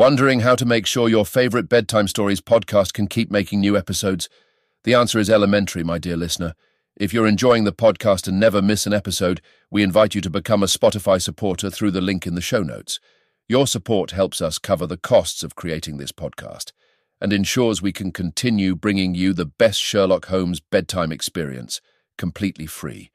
Wondering how to make sure your favorite bedtime stories podcast can keep making new episodes? The answer is elementary, my dear listener. If you're enjoying the podcast and never miss an episode, we invite you to become a Spotify supporter through the link in the show notes. Your support helps us cover the costs of creating this podcast and ensures we can continue bringing you the best Sherlock Holmes bedtime experience, completely free.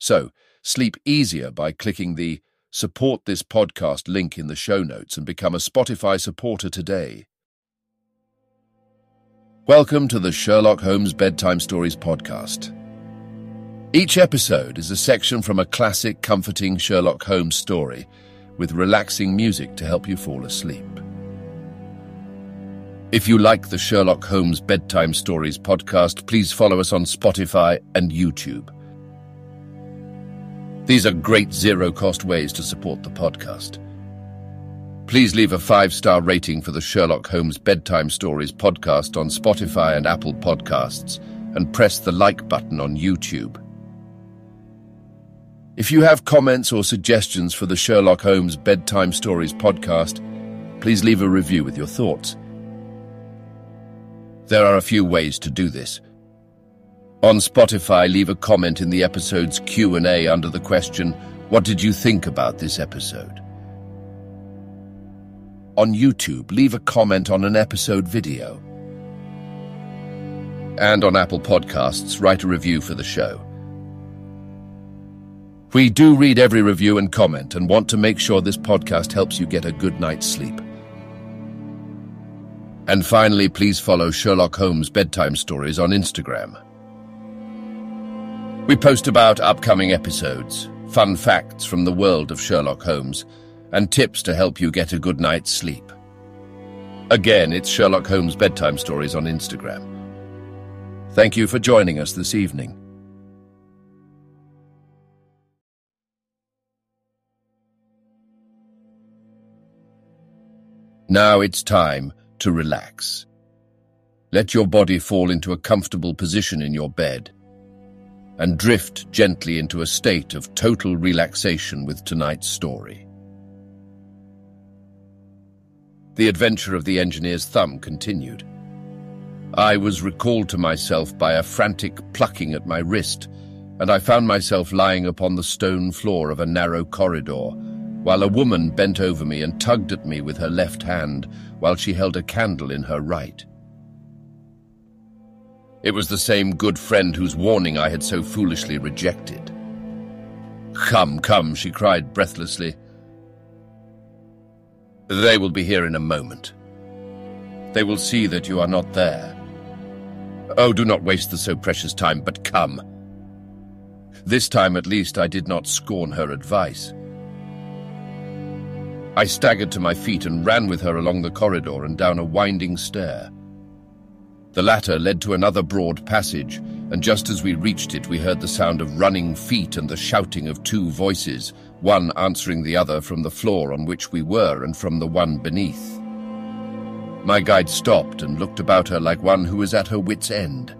So, sleep easier by clicking the Support this podcast link in the show notes and become a Spotify supporter today. Welcome to the Sherlock Holmes Bedtime Stories podcast. Each episode is a section from a classic, comforting Sherlock Holmes story with relaxing music to help you fall asleep. If you like the Sherlock Holmes Bedtime Stories podcast, please follow us on Spotify and YouTube. These are great zero-cost ways to support the podcast. Please leave a five-star rating for the Sherlock Holmes Bedtime Stories podcast on Spotify and Apple Podcasts, and press the like button on YouTube. If you have comments or suggestions for the Sherlock Holmes Bedtime Stories podcast, please leave a review with your thoughts. There are a few ways to do this. On Spotify, leave a comment in the episode's Q&A under the question, What did you think about this episode? On YouTube, leave a comment on an episode video. And on Apple Podcasts, write a review for the show. We do read every review and comment and want to make sure this podcast helps you get a good night's sleep. And finally, please follow Sherlock Holmes Bedtime Stories on Instagram. We post about upcoming episodes, fun facts from the world of Sherlock Holmes, and tips to help you get a good night's sleep. Again, it's Sherlock Holmes Bedtime Stories on Instagram. Thank you for joining us this evening. Now it's time to relax. Let your body fall into a comfortable position in your bed and drift gently into a state of total relaxation with tonight's story. The adventure of the engineer's thumb continued. I was recalled to myself by a frantic plucking at my wrist, and I found myself lying upon the stone floor of a narrow corridor, while a woman bent over me and tugged at me with her left hand, while she held a candle in her right. It was the same good friend whose warning I had so foolishly rejected. Come, come, she cried breathlessly. They will be here in a moment. They will see that you are not there. Oh, do not waste the so precious time, but come. This time, at least, I did not scorn her advice. I staggered to my feet and ran with her along the corridor and down a winding stair. The latter led to another broad passage, and just as we reached it, we heard the sound of running feet and the shouting of two voices, one answering the other from the floor on which we were and from the one beneath. My guide stopped and looked about her like one who was at her wit's end.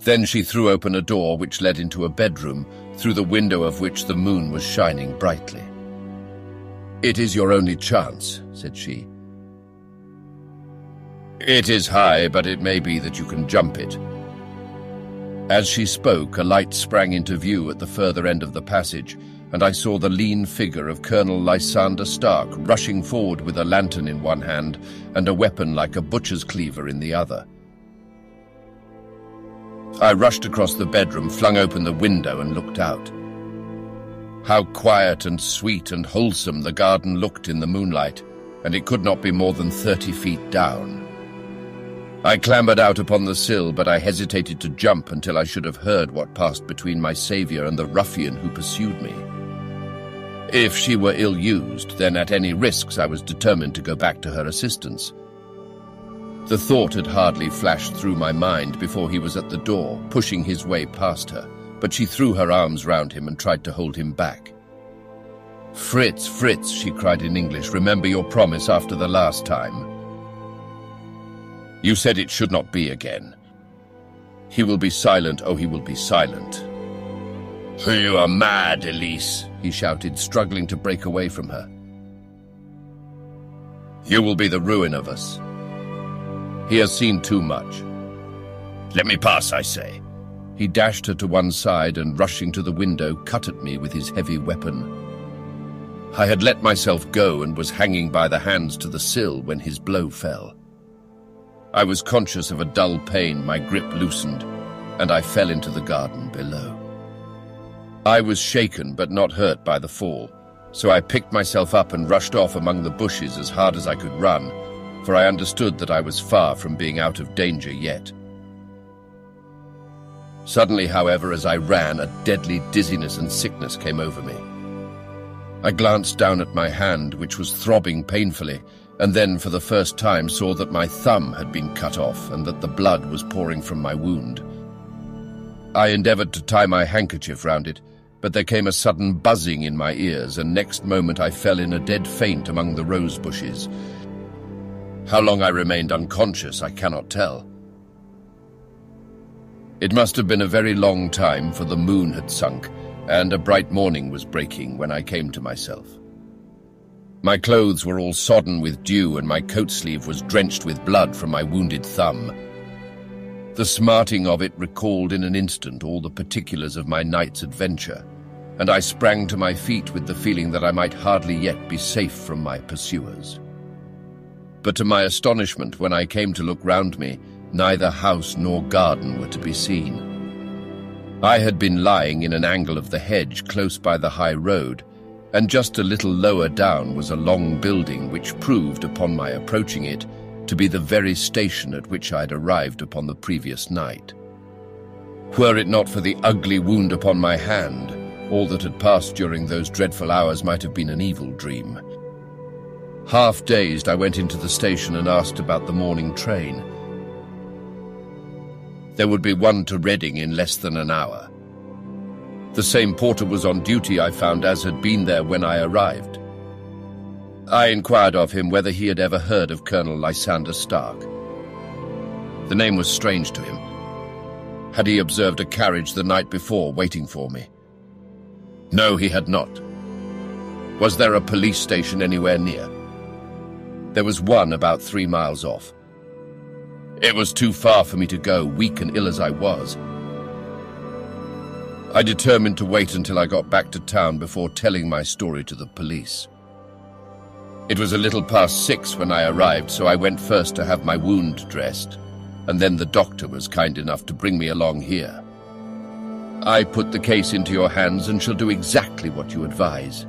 Then she threw open a door which led into a bedroom, through the window of which the moon was shining brightly. It is your only chance, said she. It is high, but it may be that you can jump it. As she spoke, a light sprang into view at the further end of the passage, and I saw the lean figure of Colonel Lysander Stark rushing forward with a lantern in one hand and a weapon like a butcher's cleaver in the other. I rushed across the bedroom, flung open the window, and looked out. How quiet and sweet and wholesome the garden looked in the moonlight, and it could not be more than thirty feet down. I clambered out upon the sill, but I hesitated to jump until I should have heard what passed between my saviour and the ruffian who pursued me. If she were ill-used, then at any risks I was determined to go back to her assistance. The thought had hardly flashed through my mind before he was at the door, pushing his way past her, but she threw her arms round him and tried to hold him back. Fritz, Fritz, she cried in English, remember your promise after the last time. You said it should not be again. He will be silent, oh, he will be silent. You are mad, Elise, he shouted, struggling to break away from her. You will be the ruin of us. He has seen too much. Let me pass, I say. He dashed her to one side and, rushing to the window, cut at me with his heavy weapon. I had let myself go and was hanging by the hands to the sill when his blow fell. I was conscious of a dull pain, my grip loosened, and I fell into the garden below. I was shaken but not hurt by the fall, so I picked myself up and rushed off among the bushes as hard as I could run, for I understood that I was far from being out of danger yet. Suddenly, however, as I ran, a deadly dizziness and sickness came over me. I glanced down at my hand, which was throbbing painfully, and then for the first time saw that my thumb had been cut off and that the blood was pouring from my wound. I endeavoured to tie my handkerchief round it, but there came a sudden buzzing in my ears, and next moment I fell in a dead faint among the rose bushes. How long I remained unconscious I cannot tell. It must have been a very long time, for the moon had sunk, and a bright morning was breaking when I came to myself. My clothes were all sodden with dew, and my coat sleeve was drenched with blood from my wounded thumb. The smarting of it recalled in an instant all the particulars of my night's adventure, and I sprang to my feet with the feeling that I might hardly yet be safe from my pursuers. But to my astonishment, when I came to look round me, Neither house nor garden were to be seen. I had been lying in an angle of the hedge close by the high road, and just a little lower down was a long building which proved, upon my approaching it, to be the very station at which I had arrived upon the previous night. Were it not for the ugly wound upon my hand, all that had passed during those dreadful hours might have been an evil dream. Half dazed, I went into the station and asked about the morning train. There would be one to Reading in less than an hour. The same porter was on duty, I found, as had been there when I arrived. I inquired of him whether he had ever heard of Colonel Lysander Stark. The name was strange to him. Had he observed a carriage the night before waiting for me? No, he had not. Was there a police station anywhere near? There was one about three miles off. It was too far for me to go, weak and ill as I was. I determined to wait until I got back to town before telling my story to the police. It was a little past six when I arrived, so I went first to have my wound dressed, and then the doctor was kind enough to bring me along here. I put the case into your hands and shall do exactly what you advise.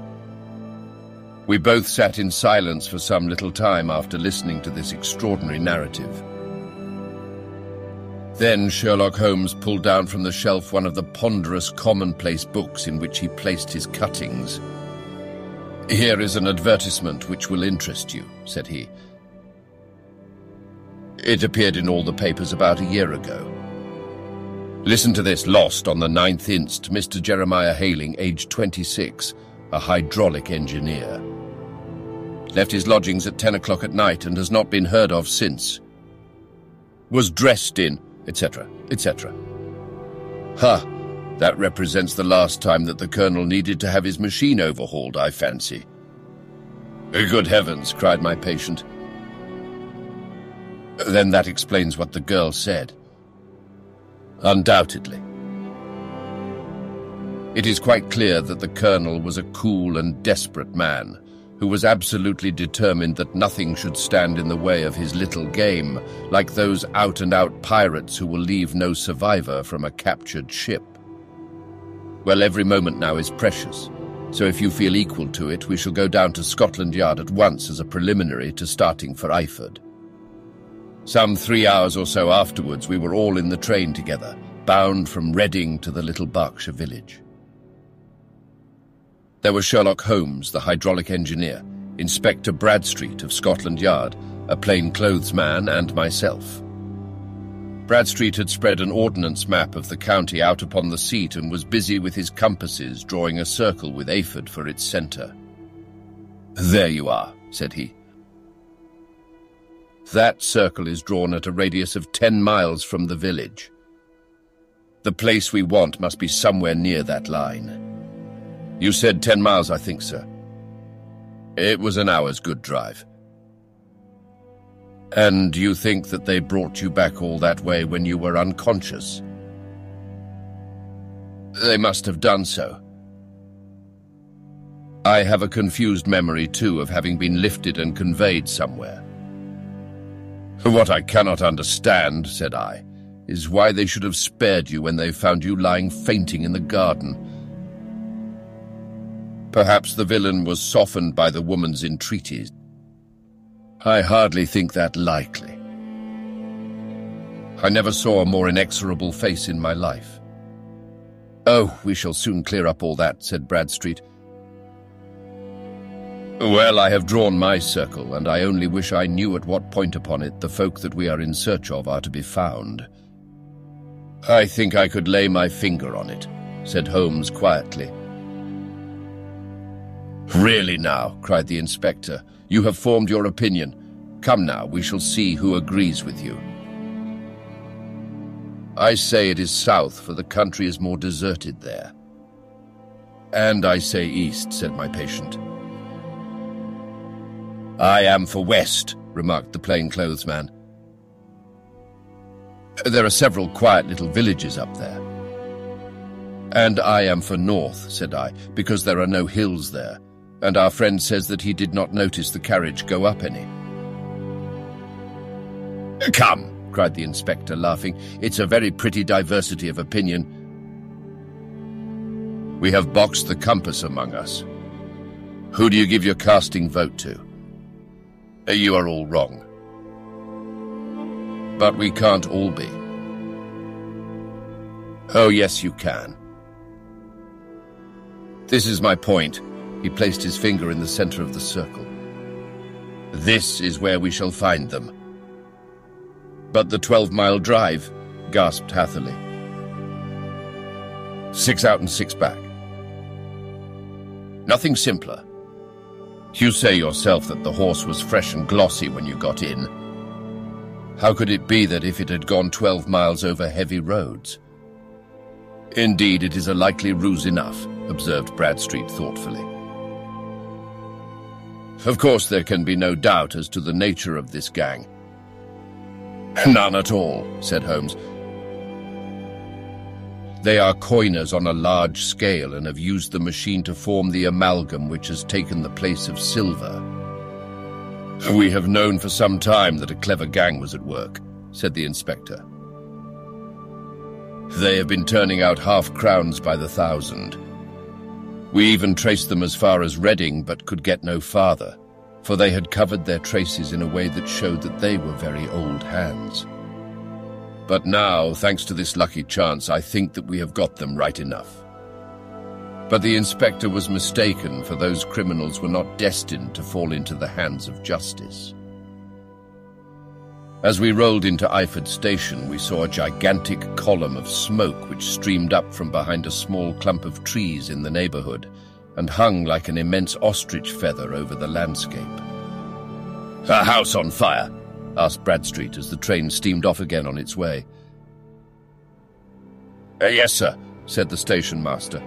We both sat in silence for some little time after listening to this extraordinary narrative. Then Sherlock Holmes pulled down from the shelf one of the ponderous commonplace books in which he placed his cuttings. Here is an advertisement which will interest you, said he. It appeared in all the papers about a year ago. Listen to this, lost on the 9th inst, Mr. Jeremiah Hayling, aged 26, a hydraulic engineer. Left his lodgings at 10 o'clock at night and has not been heard of since. Was dressed in etc., etc. Ha! That represents the last time that the Colonel needed to have his machine overhauled, I fancy. Good heavens, cried my patient. Then that explains what the girl said. Undoubtedly. It is quite clear that the Colonel was a cool and desperate man who was absolutely determined that nothing should stand in the way of his little game, like those out-and-out pirates who will leave no survivor from a captured ship. Well, every moment now is precious, so if you feel equal to it, we shall go down to Scotland Yard at once as a preliminary to starting for Eyford. Some three hours or so afterwards, we were all in the train together, bound from Reading to the little Berkshire village. There were Sherlock Holmes, the hydraulic engineer, Inspector Bradstreet of Scotland Yard, a plainclothes man, and myself. Bradstreet had spread an ordnance map of the county out upon the seat and was busy with his compasses drawing a circle with Eyford for its centre. There you are, said he. That circle is drawn at a radius of ten miles from the village. The place we want must be somewhere near that line. You said ten miles, I think, sir. It was an hour's good drive. And you think that they brought you back all that way when you were unconscious? They must have done so. I have a confused memory, too, of having been lifted and conveyed somewhere. What I cannot understand, said I, is why they should have spared you when they found you lying fainting in the garden. Perhaps the villain was softened by the woman's entreaties. I hardly think that likely. I never saw a more inexorable face in my life. Oh, we shall soon clear up all that, said Bradstreet. Well, I have drawn my circle, and I only wish I knew at what point upon it the folk that we are in search of are to be found. I think I could lay my finger on it, said Holmes quietly. Really now, cried the inspector, you have formed your opinion. Come now, we shall see who agrees with you. I say it is south, for the country is more deserted there. And I say east, said my patient. I am for west, remarked the plainclothes man. There are several quiet little villages up there. And I am for north, said I, because there are no hills there, and our friend says that he did not notice the carriage go up any. Come, cried the inspector, laughing. It's a very pretty diversity of opinion. We have boxed the compass among us. Who do you give your casting vote to? Eh, you are all wrong. But we can't all be. Oh, yes, you can. This is my point. He placed his finger in the center of the circle. This is where we shall find them. But the 12-mile drive, gasped Hatherley. Six out and six back. Nothing simpler. You say yourself that the horse was fresh and glossy when you got in. How could it be that if it had gone 12 miles over heavy roads? Indeed, it is a likely ruse enough, observed Bradstreet thoughtfully. Of course, there can be no doubt as to the nature of this gang. None at all, said Holmes. They are coiners on a large scale and have used the machine to form the amalgam which has taken the place of silver. We have known for some time that a clever gang was at work, said the inspector. They have been turning out half-crowns by the thousand. We even traced them as far as Reading, but could get no farther for they had covered their traces in a way that showed that they were very old hands. But now, thanks to this lucky chance, I think that we have got them right enough. But the inspector was mistaken, for those criminals were not destined to fall into the hands of justice. As we rolled into Eyford Station, we saw a gigantic column of smoke which streamed up from behind a small clump of trees in the neighborhood, and hung like an immense ostrich feather over the landscape. A house on fire? asked Bradstreet as the train steamed off again on its way. Uh, yes, sir, said the station master.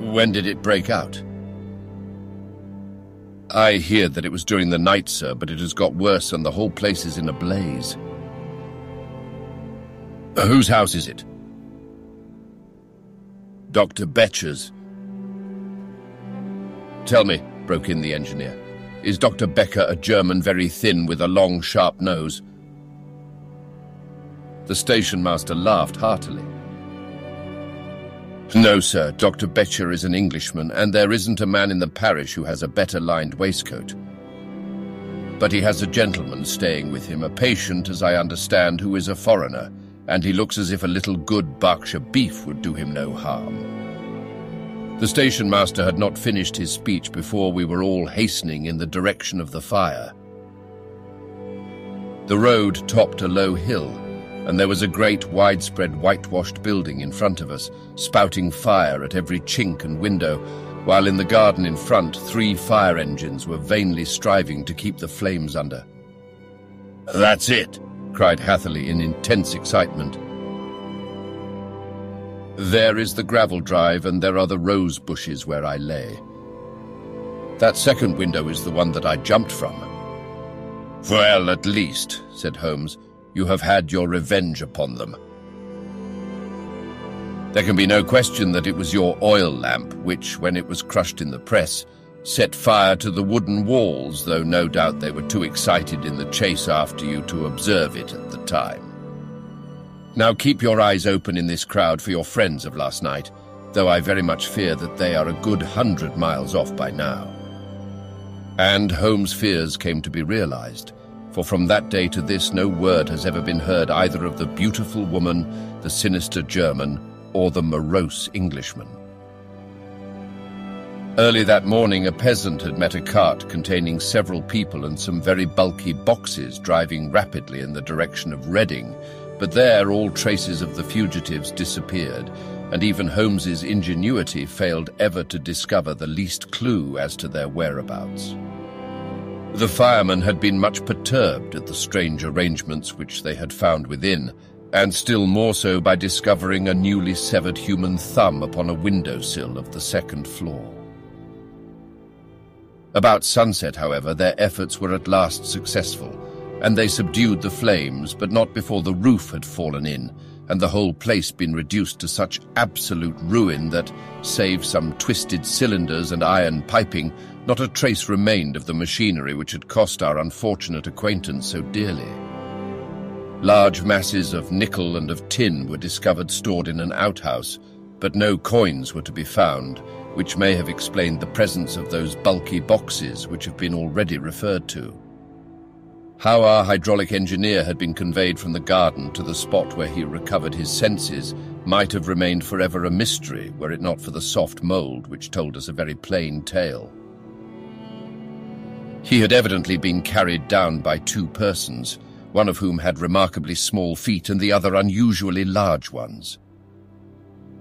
When did it break out? I hear that it was during the night, sir, but it has got worse and the whole place is in a blaze. Uh, whose house is it? Dr. Becher's. Tell me, broke in the engineer, is Dr. Becher a German very thin with a long, sharp nose? The station master laughed heartily. No, sir, Dr. Becher is an Englishman, and there isn't a man in the parish who has a better lined waistcoat. But he has a gentleman staying with him, a patient, as I understand, who is a foreigner, and he looks as if a little good Berkshire beef would do him no harm. The station master had not finished his speech before we were all hastening in the direction of the fire. The road topped a low hill, and there was a great widespread whitewashed building in front of us, spouting fire at every chink and window, while in the garden in front three fire engines were vainly striving to keep the flames under. That's it, cried Hatherley in intense excitement. There is the gravel drive, and there are the rose bushes where I lay. That second window is the one that I jumped from. Well, at least, said Holmes, you have had your revenge upon them. There can be no question that it was your oil lamp which, when it was crushed in the press, set fire to the wooden walls, though no doubt they were too excited in the chase after you to observe it at the time. Now keep your eyes open in this crowd for your friends of last night, though I very much fear that they are a good hundred miles off by now. And Holmes' fears came to be realized, for from that day to this no word has ever been heard either of the beautiful woman, the sinister German, or the morose Englishman. Early that morning, a peasant had met a cart containing several people and some very bulky boxes driving rapidly in the direction of Reading, but there all traces of the fugitives disappeared, and even Holmes's ingenuity failed ever to discover the least clue as to their whereabouts. The firemen had been much perturbed at the strange arrangements which they had found within, and still more so by discovering a newly severed human thumb upon a windowsill of the second floor. About sunset, however, their efforts were at last successful, and they subdued the flames, but not before the roof had fallen in, and the whole place been reduced to such absolute ruin that, save some twisted cylinders and iron piping, not a trace remained of the machinery which had cost our unfortunate acquaintance so dearly. Large masses of nickel and of tin were discovered stored in an outhouse, but no coins were to be found, which may have explained the presence of those bulky boxes which have been already referred to. How our hydraulic engineer had been conveyed from the garden to the spot where he recovered his senses might have remained forever a mystery were it not for the soft mould which told us a very plain tale. He had evidently been carried down by two persons, one of whom had remarkably small feet and the other unusually large ones.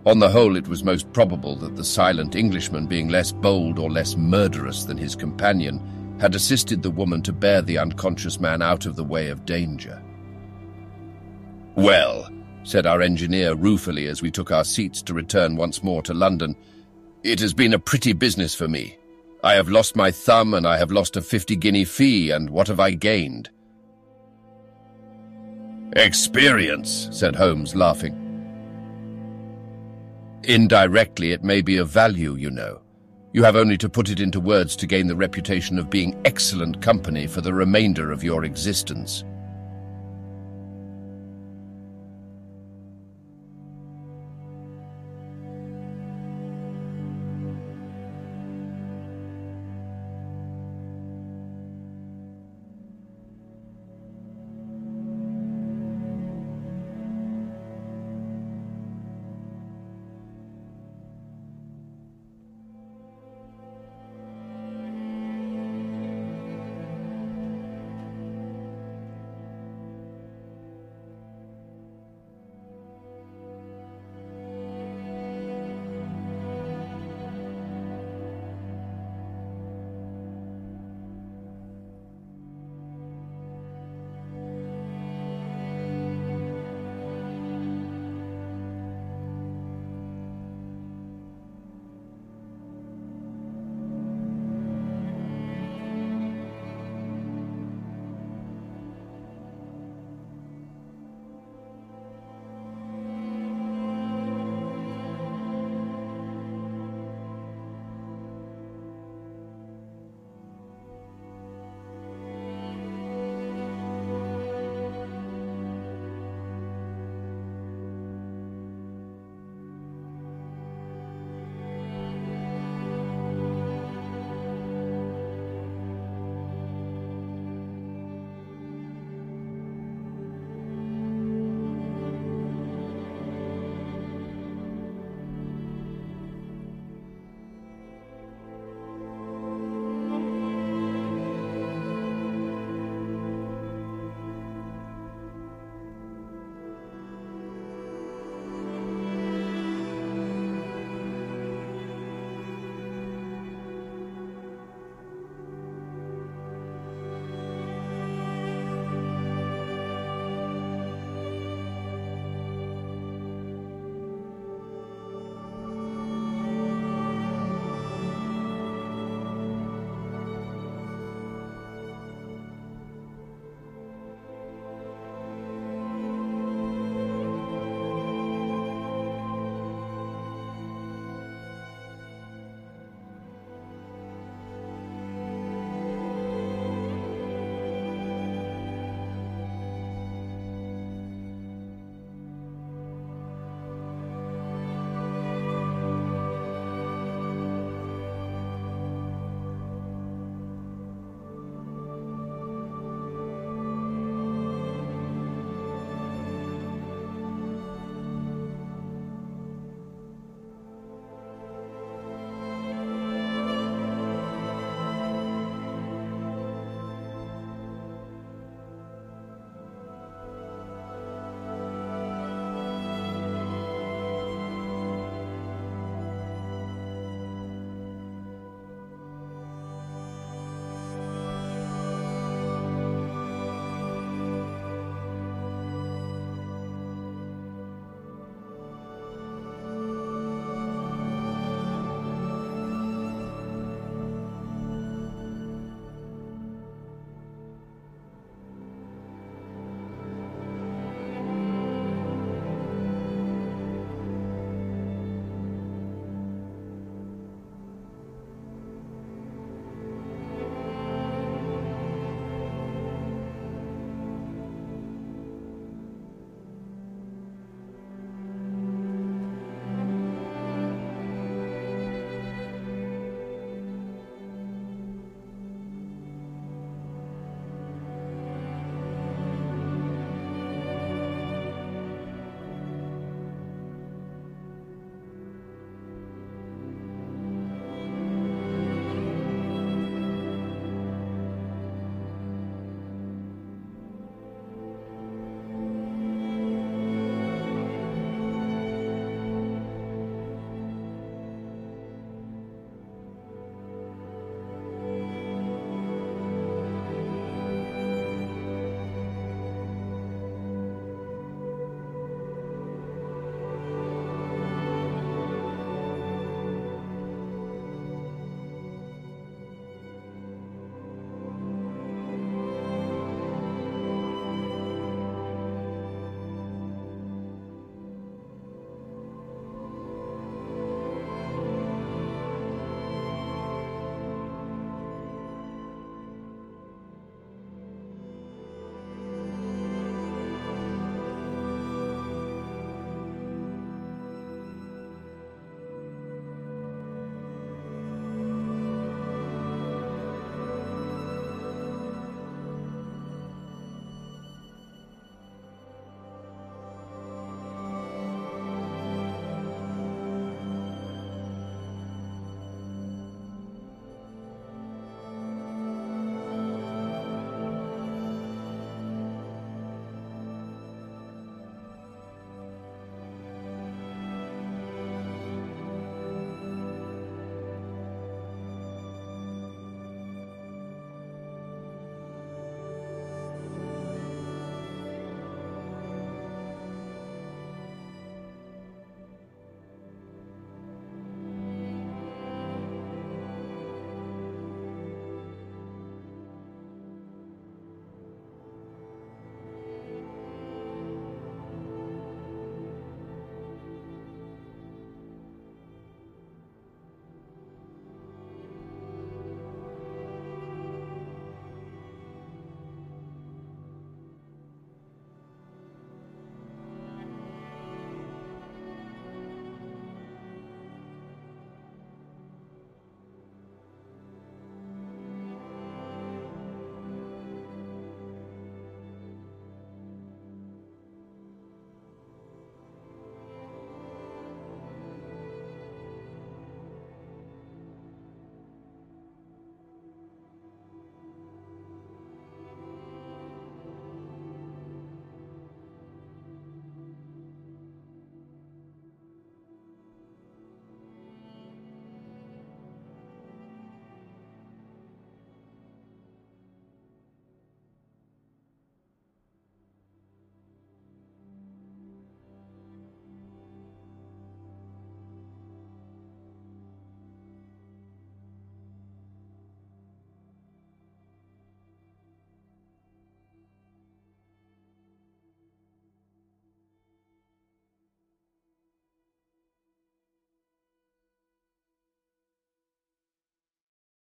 On the whole, it was most probable that the silent Englishman, being less bold or less murderous than his companion, had assisted the woman to bear the unconscious man out of the way of danger. Well, said our engineer ruefully as we took our seats to return once more to London, it has been a pretty business for me. I have lost my thumb and I have lost a fifty-guinea fee, and what have I gained? Experience, said Holmes, laughing. Indirectly, it may be of value, you know. You have only to put it into words to gain the reputation of being excellent company for the remainder of your existence.